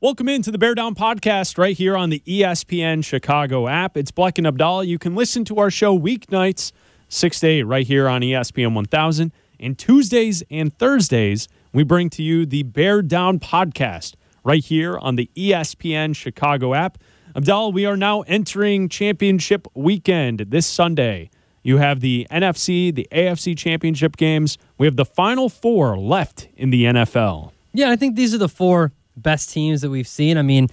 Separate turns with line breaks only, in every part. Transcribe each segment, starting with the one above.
Welcome into the Bear Down podcast right here on the ESPN Chicago app. It's Bleck and Abdallah. You can listen to our show weeknights, 6 to 8, right here on ESPN 1000. And Tuesdays and Thursdays, we bring to you the Bear Down podcast right here on the ESPN Chicago app. Abdallah, we are now entering championship weekend this Sunday. You have the NFC, the AFC championship games. We have the final four left in the NFL.
Yeah, I think these are the four best teams that we've seen. I mean,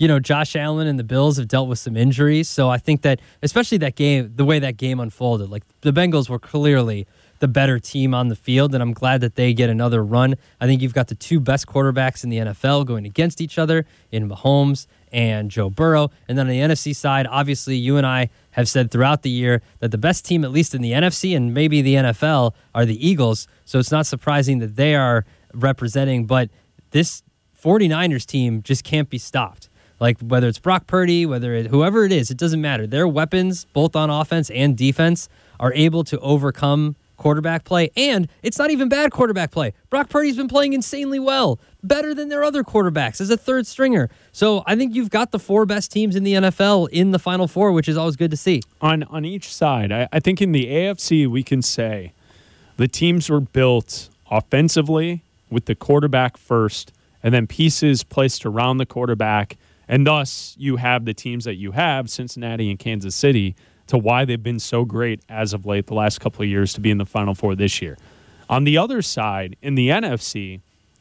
you know, Josh Allen and the Bills have dealt with some injuries. So I think that, especially that game, the way that game unfolded, like the Bengals were clearly the better team on the field. And I'm glad that they get another run. I think you've got the two best quarterbacks in the NFL going against each other in Mahomes and Joe Burrow. And then on the NFC side, obviously, you and I have said throughout the year that the best team, at least in the NFC and maybe the NFL, are the Eagles. So it's not surprising that they are representing. But this 49ers team just can't be stopped. Like whether it's Brock Purdy, whether it, whoever it is, it doesn't matter. Their weapons, both on offense and defense, are able to overcome quarterback play. And it's not even bad quarterback play. Brock Purdy's been playing insanely well, better than their other quarterbacks as a third stringer. So I think you've got the four best teams in the NFL in the Final Four, which is always good to see.
On on each side, I, I think in the AFC we can say the teams were built offensively with the quarterback first, and then pieces placed around the quarterback, and thus you have the teams that you have, Cincinnati and Kansas City, to why they've been so great as of late the last couple of years to be in the Final Four this year. On the other side, in the NFC,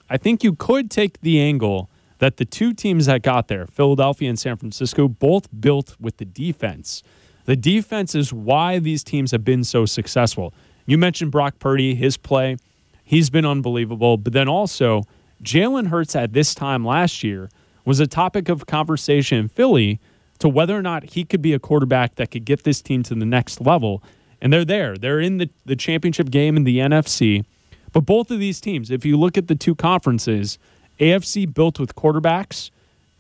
I think you could take the angle that the two teams that got there, Philadelphia and San Francisco, both built with the defense. The defense is why these teams have been so successful. You mentioned Brock Purdy, his play, he's been unbelievable. But then also, Jalen Hurts at this time last year was a topic of conversation in Philly to whether or not he could be a quarterback that could get this team to the next level. And they're there. They're in the, the championship game in the NFC. But both of these teams, if you look at the two conferences, AFC built with quarterbacks,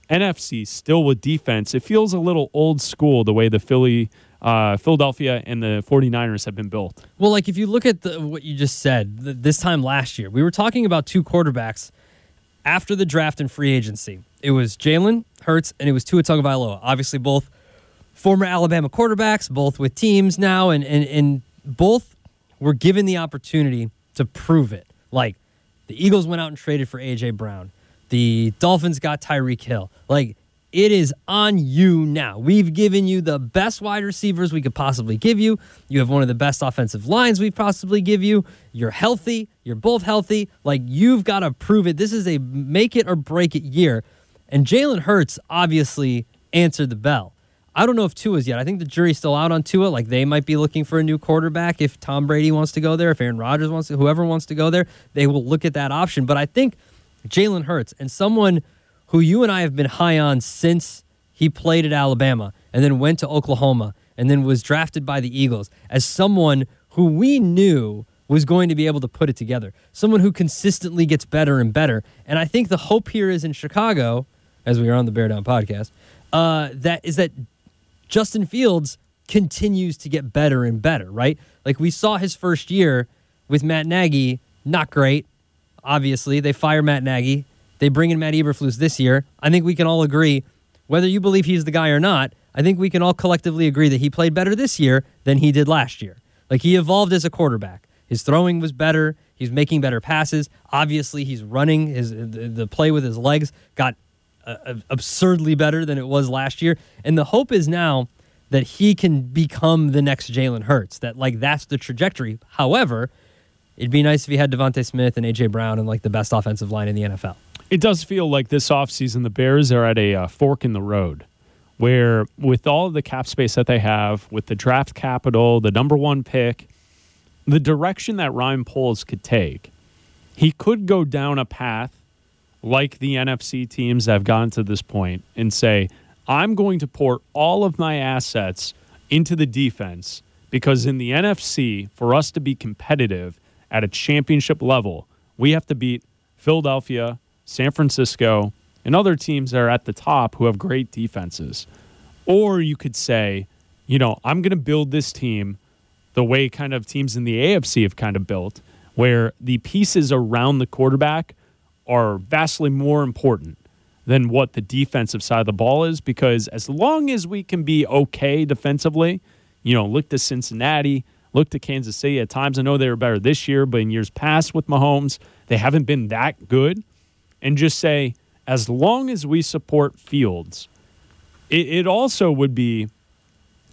NFC still with defense. It feels a little old school the way the Philly, uh, Philadelphia and the 49ers have been built.
Well, like if you look at the, what you just said, th- this time last year, we were talking about two quarterbacks after the draft and free agency. It was Jalen Hurts and it was Tua Tagovailoa. Obviously, both former Alabama quarterbacks, both with teams now, and and and both were given the opportunity to prove it. Like the Eagles went out and traded for AJ Brown. The Dolphins got Tyreek Hill. Like it is on you now. We've given you the best wide receivers we could possibly give you. You have one of the best offensive lines we possibly give you. You're healthy. You're both healthy. Like you've got to prove it. This is a make it or break it year. And Jalen Hurts obviously answered the bell. I don't know if Tua's yet. I think the jury's still out on Tua. Like they might be looking for a new quarterback if Tom Brady wants to go there, if Aaron Rodgers wants to, whoever wants to go there, they will look at that option. But I think Jalen Hurts and someone who you and I have been high on since he played at Alabama and then went to Oklahoma and then was drafted by the Eagles as someone who we knew was going to be able to put it together. Someone who consistently gets better and better. And I think the hope here is in Chicago, as we are on the Bear Down podcast, uh, that is that Justin Fields continues to get better and better, right? Like we saw his first year with Matt Nagy, not great. Obviously, they fire Matt Nagy. They bring in Matt Eberflus this year. I think we can all agree, whether you believe he's the guy or not, I think we can all collectively agree that he played better this year than he did last year. Like he evolved as a quarterback. His throwing was better. He's making better passes. Obviously, he's running. His the, play with his legs got uh, absurdly better than it was last year. And the hope is now that he can become the next Jalen Hurts. That like that's the trajectory. However, it'd be nice if he had DeVonta Smith and AJ Brown and like the best offensive line in the NFL.
It does feel like this offseason the Bears are at a uh, fork in the road where, with all of the cap space that they have, with the draft capital, the number one pick, the direction that Ryan Poles could take, he could go down a path like the NFC teams have gotten to this point and say, I'm going to pour all of my assets into the defense because in the NFC, for us to be competitive at a championship level, we have to beat Philadelphia, San Francisco, and other teams that are at the top who have great defenses. Or you could say, you know, I'm going to build this team the way kind of teams in the AFC have kind of built, where the pieces around the quarterback are vastly more important than what the defensive side of the ball is because as long as we can be okay defensively, you know, look to Cincinnati, look to Kansas City at times. I know they were better this year, but in years past with Mahomes, they haven't been that good. And just say, as long as we support Fields, it, it also would be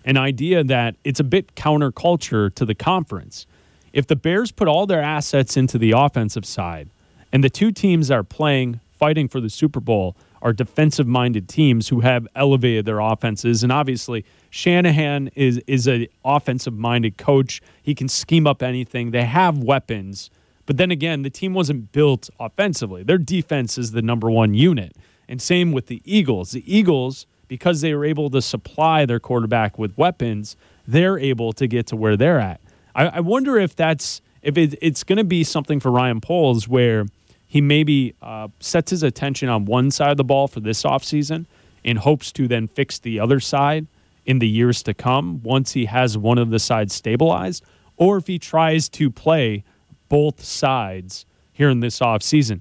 an idea that it's a bit counterculture to the conference. If the Bears put all their assets into the offensive side and the two teams are playing, fighting for the Super Bowl, are defensive minded teams who have elevated their offenses. And obviously, Shanahan is, is an offensive minded coach. He can scheme up anything, they have weapons. But then again, the team wasn't built offensively. Their defense is the number one unit. And same with the Eagles. The Eagles, because they were able to supply their quarterback with weapons, they're able to get to where they're at. I, I wonder if that's if it, it's going to be something for Ryan Poles where he maybe uh, sets his attention on one side of the ball for this offseason and hopes to then fix the other side in the years to come once he has one of the sides stabilized, or if he tries to play both sides here in this offseason.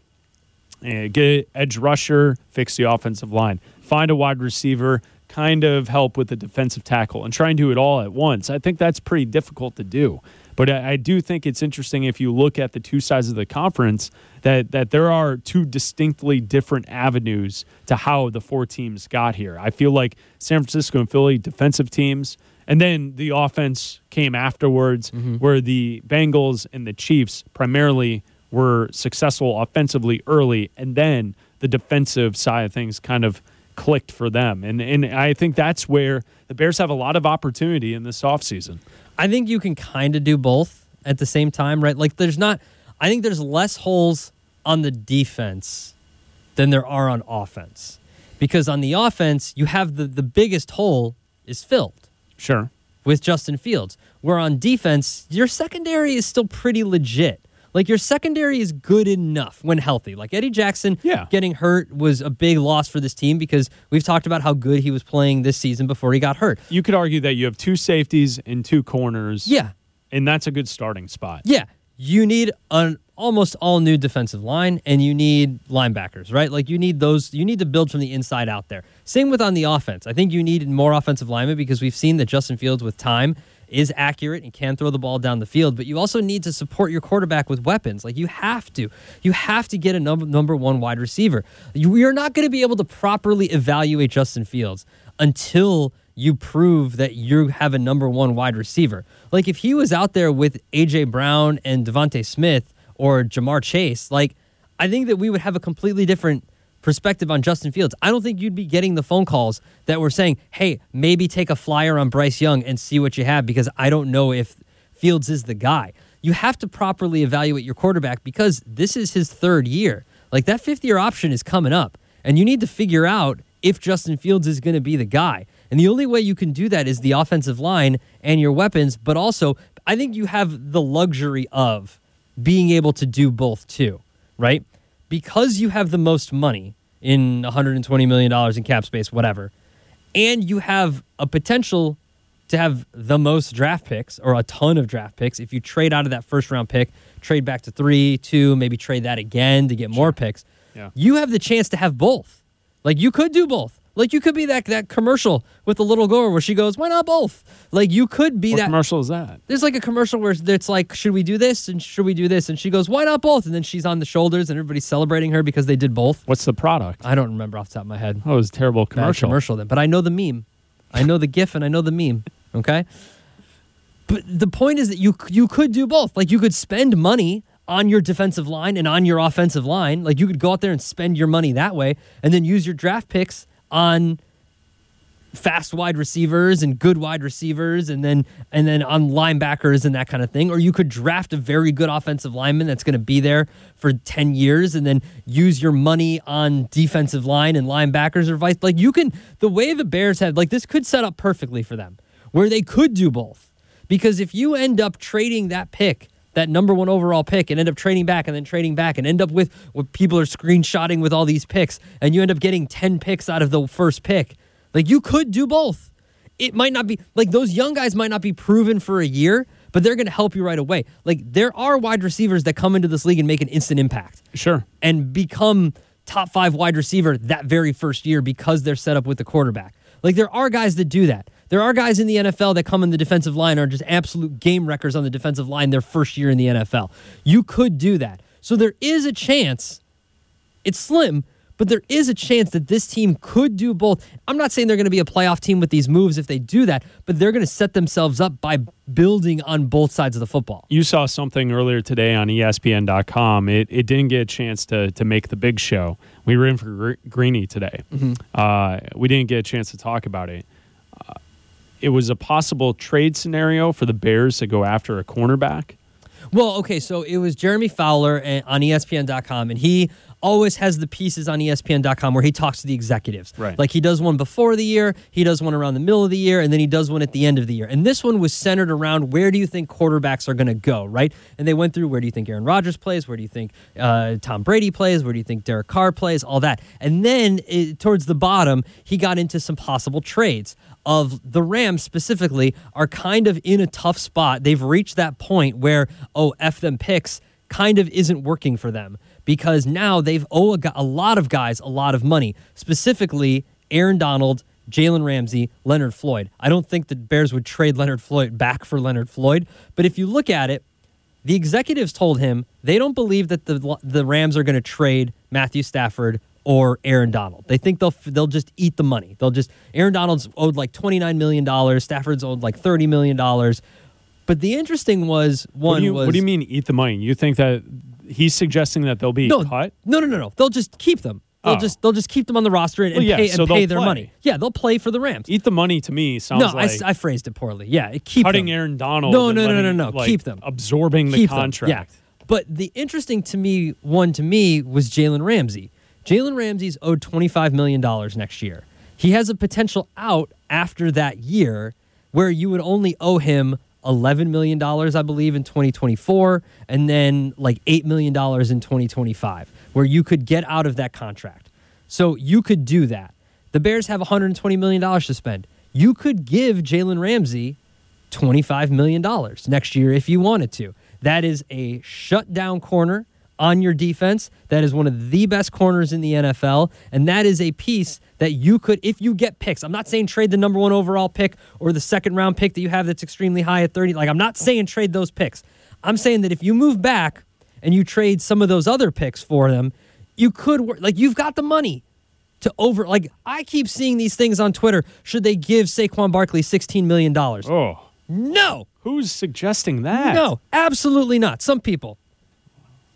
Uh, get edge rusher, fix the offensive line, find a wide receiver, kind of help with the defensive tackle, and try and do it all at once. I think that's pretty difficult to do. But I, I do think it's interesting if you look at the two sides of the conference that that there are two distinctly different avenues to how the four teams got here. I feel like San Francisco and Philly defensive teams, and then the offense came afterwards,
Mm-hmm.
where the Bengals and the Chiefs primarily were successful offensively early, and then the defensive side of things kind of clicked for them. And and I think that's where the Bears have a lot of opportunity in this offseason.
I think you can kind of do both at the same time, right? Like there's not I think there's less holes on the defense than there are on offense. Because on the offense, you have the the biggest hole is filled
Sure.
with Justin Fields. Where on defense, your secondary is still pretty legit. Like your secondary is good enough when healthy. Like Eddie Jackson
Yeah.
getting hurt was a big loss for this team because we've talked about how good he was playing this season before he got hurt.
You could argue that you have two safeties and two corners.
Yeah.
And that's a good starting spot.
Yeah, you need an almost all new defensive line and you need linebackers, right? Like you need those you need to build from the inside out there. Same with on the offense. I think you need more offensive linemen because we've seen that Justin Fields with time is accurate and can throw the ball down the field, but you also need to support your quarterback with weapons. Like you have to. You have to get a number number 1 wide receiver. You, you're not going to be able to properly evaluate Justin Fields until you prove that you have a number one wide receiver. Like if he was out there with AJ Brown and DeVonta Smith or Ja'Marr Chase, like I think that we would have a completely different perspective on Justin Fields. I don't think you'd be getting the phone calls that were saying, "Hey, maybe take a flyer on Bryce Young and see what you have," because I don't know if Fields is the guy. You have to properly evaluate your quarterback because this is his third year. Like that fifth year option is coming up, and you need to figure out if Justin Fields is going to be the guy. And the only way you can do that is the offensive line and your weapons, but also I think you have the luxury of being able to do both too, right? Because you have the most money in $120 million in cap space, whatever, and you have a potential to have the most draft picks or a ton of draft picks. If you trade out of that first round pick, trade back to three, two, maybe trade that again to get more picks,
Yeah.
you have the chance to have both. Like you could do both. Like you could be that that commercial with the little girl where she goes, "Why not both?" Like you could be
What
that
commercial is that?
there's like a commercial where it's like, should we do this and should we do this? And she goes, why not both? And then she's on the shoulders and everybody's celebrating her because they did both.
What's the product?
I don't remember off the top of my head.
Oh, it was a terrible
Bad
commercial.
commercial then, but I know the meme. I know the GIF and I know the meme. Okay, but the point is that you you could do both. Like you could spend money on your defensive line and on your offensive line. Like you could go out there and spend your money that way, and then use your draft picks on fast wide receivers and good wide receivers and then and then on linebackers and that kind of thing. Or you could draft a very good offensive lineman that's going to be there for 10 years and then use your money on defensive line and linebackers or vice like you can the way the bears have like this could set up perfectly for them where they could do both. Because if you end up trading that pick that number one overall pick and end up trading back and then trading back and end up with what people are screenshotting with all these picks and you end up getting 10 picks out of the first pick like you could do both. It might not be like those young guys might not be proven for a year, but they're going to help you right away. Like there are wide receivers that come into this league and make an instant impact
Sure.
and become top five wide receiver that very first year because they're set up with the quarterback. Like there are guys that do that. There are guys in the NFL that come in the defensive line are just absolute game wreckers on the defensive line their first year in the NFL. You could do that. So there is a chance. It's slim, but there is a chance that this team could do both. I'm not saying they're going to be a playoff team with these moves if they do that, but they're going to set themselves up by building on both sides of the football.
You saw something earlier today on ESPN.com. It, it didn't get a chance to, to make the big show. We were in for Gre- Greeny today. Uh, we didn't get a chance to talk about it. It was a possible trade scenario for the Bears to go after a cornerback.
Well, okay, so it was Jeremy Fowler uh, on ESPN.com, and he always has the pieces on ESPN.com where he talks to the executives.
Right.
Like he does one before the year, he does one around the middle of the year, and then he does one at the end of the year. And this one was centered around where do you think quarterbacks are going to go, right? And they went through where do you think Aaron Rodgers plays, where do you think uh, Tom Brady plays, where do you think Derek Carr plays, all that. And then it, towards the bottom, he got into some possible trades of the Rams specifically are kind of in a tough spot. They've reached that point where, oh, F them picks kind of isn't working for them because now they've owe a, a lot of guys a lot of money, specifically Aaron Donald, Jalen Ramsey, Leonard Floyd. I don't think the Bears would trade Leonard Floyd back for Leonard Floyd, but if you look at it, the executives told him they don't believe that the the Rams are going to trade Matthew Stafford or Aaron Donald. They think they'll they'll just eat the money. They'll just Aaron Donald's owed like twenty nine million dollars. Stafford's owed like thirty million dollars. But the interesting was one
What do, you,
was
what do you mean eat the money? You think that he's suggesting that they'll be
no,
cut?
no, no, no, no. They'll just keep them. They'll
Oh.
just they'll just keep them on the roster and,
Well, yeah,
pay,
so
and pay their
play.
money. Yeah, they'll play for the Rams.
Eat the money to me sounds
no,
like
I I, phrased it poorly. Yeah, it- keep
cutting
them.
Aaron Donald.
No, no, no, no, no,
like,
keep them.
Absorbing the
Keep them,
contract.
Yeah. But the interesting to me one to me was Jalen Ramsey. Jalen Ramsey's owed twenty five million dollars next year. He has a potential out after that year where you would only owe him eleven million dollars, I believe, in twenty twenty four, and then like eight million dollars in twenty twenty five, where you could get out of that contract. So you could do that. The Bears have one hundred and twenty million dollars to spend. You could give Jalen Ramsey $25 million next year if you wanted to. That is a shutdown corner on your defense. That is one of the best corners in the NFL. And that is a piece that you could, if you get picks, I'm not saying trade the number one overall pick or the second round pick that you have that's extremely high at 30. Like, I'm not saying trade those picks. I'm saying that if you move back and you trade some of those other picks for them, you could work. Like, you've got the money to over. Like, I keep seeing these things on Twitter. Should they give Saquon Barkley $16 million?
Oh,
No.
who's suggesting that?
No, absolutely not. Some people.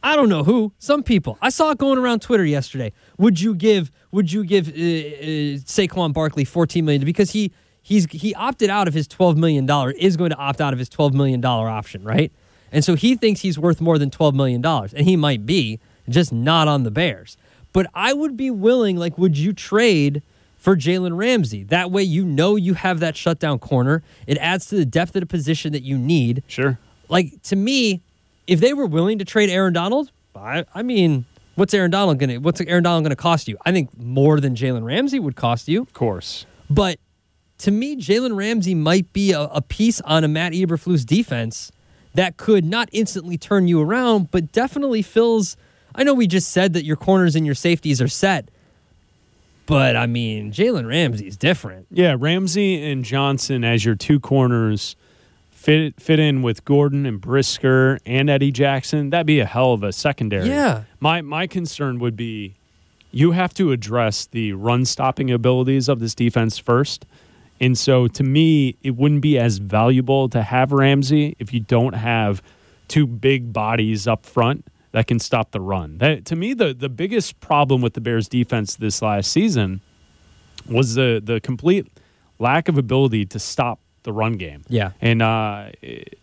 I don't know who. Some people. I saw it going around Twitter yesterday. Would you give? Would you give uh, uh, Saquon Barkley fourteen million because he he's he opted out of his twelve million dollar is going to opt out of his twelve million dollar option, right? And so he thinks he's worth more than twelve million dollars, and he might be just not on the Bears. But I would be willing. Like, would you trade? For Jalen Ramsey. That way, you know you have that shutdown corner. It adds to the depth of the position that you need
Sure.
like to me, if they were willing to trade Aaron Donald, I, I mean, what's Aaron Donald gonna what's Aaron Donald gonna cost you? I think more than Jalen Ramsey would cost you.
Of course.
But to me, Jalen Ramsey might be a, a piece on a Matt Eberflus defense that could not instantly turn you around, but definitely fills. I know we just said that your corners and your safeties are set, but I mean, Jalen Ramsey's different.
Yeah, Ramsey and Johnson as your two corners fit fit in with Gordon and Brisker and Eddie Jackson. That'd be a hell of a secondary.
Yeah.
My my concern would be you have to address the run stopping abilities of this defense first. And so to me, it wouldn't be as valuable to have Ramsey if you don't have two big bodies up front that can stop the run. That to me the the biggest problem with the Bears defense this last season was the the complete lack of ability to stop the run game.
Yeah.
And uh,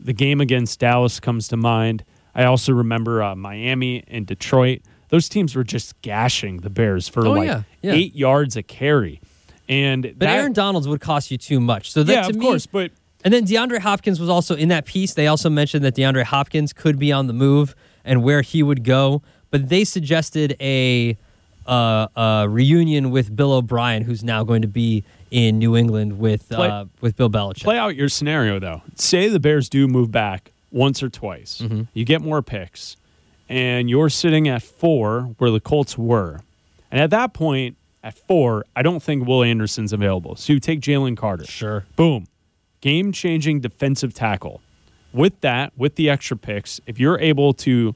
the game against Dallas comes to mind. I also remember uh, Miami and Detroit. Those teams were just gashing the Bears for
Oh,
like
yeah, yeah.
eight yards a carry. And
But
that,
Aaron Donald's would cost you too much. So that
yeah,
to
of
me,
course, but
And then DeAndre Hopkins was also in that piece. They also mentioned that DeAndre Hopkins could be on the move and where he would go. But they suggested a, uh, a reunion with Bill O'Brien, who's now going to be in New England with
Play-
uh, with Bill Belichick.
play out your scenario though. Say the Bears do move back once or twice.
Mm-hmm.
You get more picks, and you're sitting at four where the Colts were. And at that point, at four, I don't think Will Anderson's available. So you take Jalen Carter.
Sure.
Boom. Game changing defensive tackle. With that, with the extra picks, if you're able to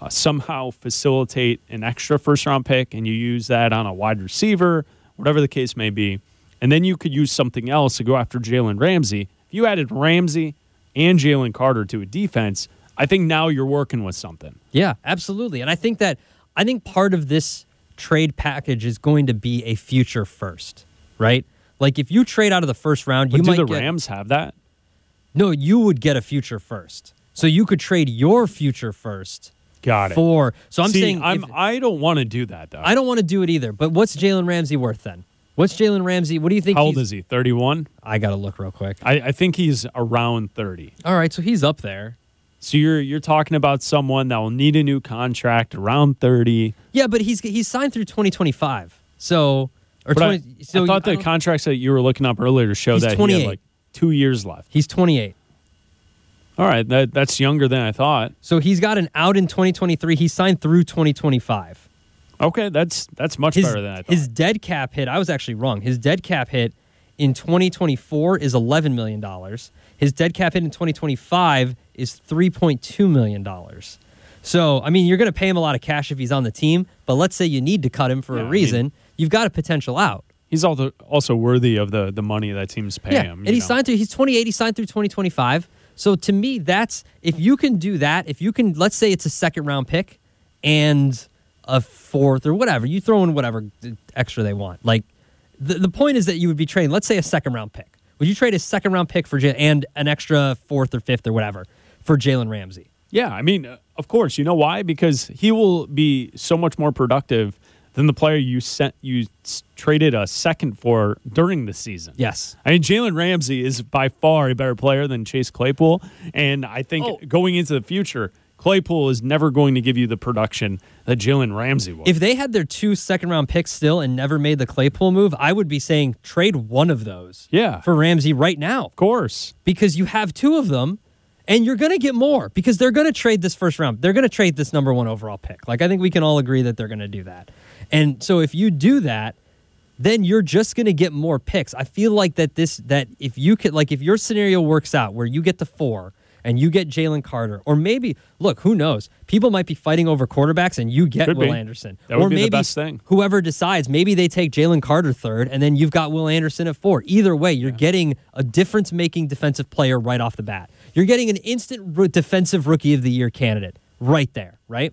uh, somehow facilitate an extra first round pick and you use that on a wide receiver, whatever the case may be, and then you could use something else to go after Jalen Ramsey. If you added Ramsey and Jalen Carter to a defense, I think now you're working with something.
Yeah, absolutely. And I think that I think part of this trade package is going to be a future first, right? Like if you trade out of the first round,
But
you
do
might
the
get,
Rams have that?
no, you would get a future first. So you could trade your future first
Got it.
for. So I'm
See,
saying
I'm,
if-
I don't want to do that though.
I don't want to do it either. But what's Jalen Ramsey worth then? What's Jalen Ramsey? What do you think?
How old is he? 31.
I gotta look real quick.
I, I think he's around 30.
All right, so he's up there.
So you're you're talking about someone that will need a new contract around 30.
Yeah, but he's he's signed through 2025. So or
But I,
so
I thought the
don't-
contracts that you were looking up earlier to
show
that he had like two years left.
he's 28.
All right, that that's younger than I thought.
So he's got an out in 2023. He signed through 2025.
Okay, that's that's much
His,
better than I thought.
his dead cap hit, I was actually wrong. His dead cap hit in 2024 is $11 million. His dead cap hit in 2025 is $3.2 million. So, I mean, you're going to pay him a lot of cash if he's on the team, but let's say you need to cut him for
Yeah, I
a
mean-
reason. You've got a potential out.
he's also also worthy of the the money that teams pay
yeah,
him.
and he
know.
signed through. He's 28. He signed through 2025. So to me, that's if you can do that. If you can, let's say it's a second round pick and a fourth or whatever. You throw in whatever extra they want. Like the the point is that you would be trading. Let's say a second round pick. Would you trade a second round pick for J- and an extra fourth or fifth or whatever for Jalen Ramsey?
Yeah, I mean, uh, of course. You know why? Because he will be so much more productive than the player you sent you traded a second for during the season.
Yes.
I mean, Jalen Ramsey is by far a better player than Chase Claypool, and I think
Oh.
going into the future, Claypool is never going to give you the production that Jalen Ramsey will.
If they had their two second round picks still and never made the Claypool move, I would be saying trade one of those.
Yeah.
For Ramsey right now.
of course,
because you have two of them and you're going to get more because they're going to trade this first round. They're going to trade this number one overall pick. Like, I think we can all agree that they're going to do that. And so if you do that, then you're just going to get more picks. I feel like that this, that if you could, like, if your scenario works out where you get the four and you get Jalen Carter, or maybe, look, who knows? People might be fighting over quarterbacks and you get
Could
Will
be.
Anderson.
That would
or
be the
maybe
best thing.
whoever decides, maybe they take Jalen Carter third, and then you've got Will Anderson at four. Either way, you're getting a difference making defensive player right off the bat. You're getting an instant defensive rookie of the year candidate right there, right?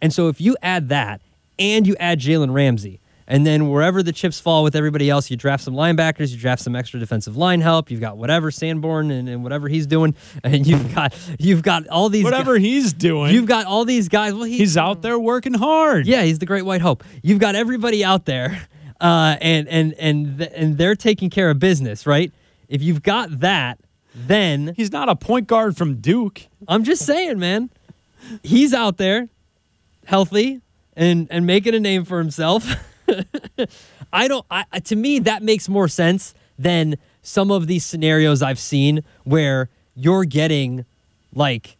And so if you add that and you add Jalen Ramsey, and then wherever the chips fall with everybody else, you draft some linebackers, you draft some extra defensive line help. You've got whatever Sanborn and, and whatever he's doing, and you've got you've got all these
whatever
guys-
he's doing,
you've got all these guys. Well, he,
he's out there working hard.
yeah, he's the Great White Hope. You've got everybody out there, uh, and and and th- and they're taking care of business, right? If you've got that, then
he's not a point guard from Duke.
I'm just saying, man, he's out there, healthy and and making a name for himself. I don't. I, to me, that makes more sense than some of these scenarios I've seen where you're getting like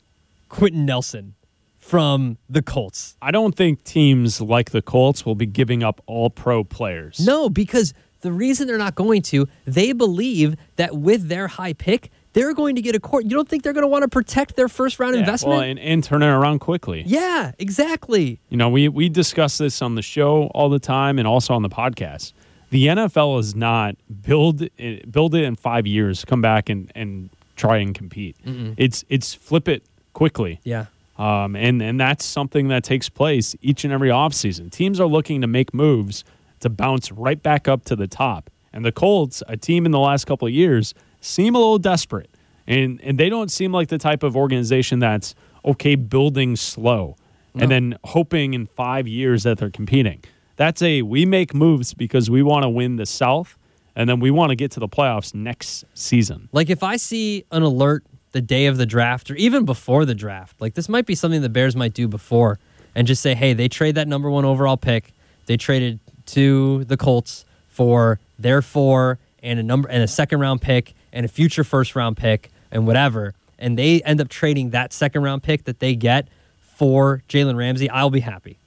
Quenton Nelson from the Colts.
I don't think teams like the Colts will be giving up all pro players.
No, because the reason they're not going to, they believe that with their high pick, they're going to get a court. You don't think they're going to want to protect their first round
Yeah,
investment?
Well, and, and turn it around quickly.
yeah, exactly.
You know, we we discuss this on the show all the time and also on the podcast. The NFL is not build it, build it in five years, come back and, and try and compete. It's it's flip it quickly.
Yeah.
Um, and, and that's something that takes place each and every offseason. Teams are looking to make moves to bounce right back up to the top. And the Colts, a team in the last couple of years, seem a little desperate. And, and they don't seem like the type of organization that's okay building slow
No.
and then hoping in five years that they're competing. That's a we make moves because we want to win the South and then we want to get to the playoffs next season.
Like if I see an alert the day of the draft or even before the draft, like this might be something the Bears might do before and just say, hey, they trade that number one overall pick. They traded to the Colts for their four and a number and a second round pick and a future first round pick and whatever. And they end up trading that second round pick that they get for Jalen Ramsey. I'll be happy.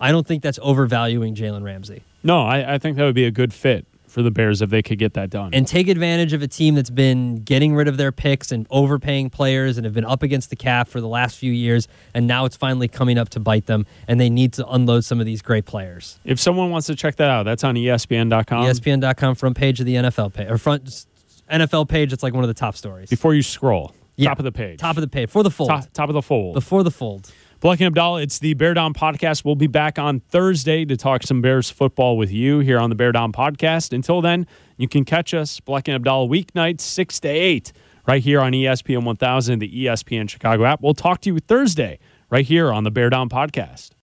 I don't think that's overvaluing Jalen Ramsey.
No, I, I think that would be a good fit for the Bears if they could get that done.
And take advantage of a team that's been getting rid of their picks and overpaying players and have been up against the cap for the last few years. And now it's finally coming up to bite them. And they need to unload some of these great players.
if someone wants to check that out, that's on ESPN.com.
ESPN.com front page of the NFL page or front NFL page. It's like one of the top stories.
Before you scroll,
Yeah.
top of the page.
Top of the page for the fold.
top, top of the fold.
Before the fold.
Black and Abdallah, it's the Bear Down Podcast. We'll be back on Thursday to talk some Bears football with you here on the Bear Down Podcast. Until then, you can catch us, Black and Abdallah, weeknights 6 to 8, right here on ESPN 1000, the ESPN Chicago app. We'll talk to you Thursday, right here on the Bear Down Podcast.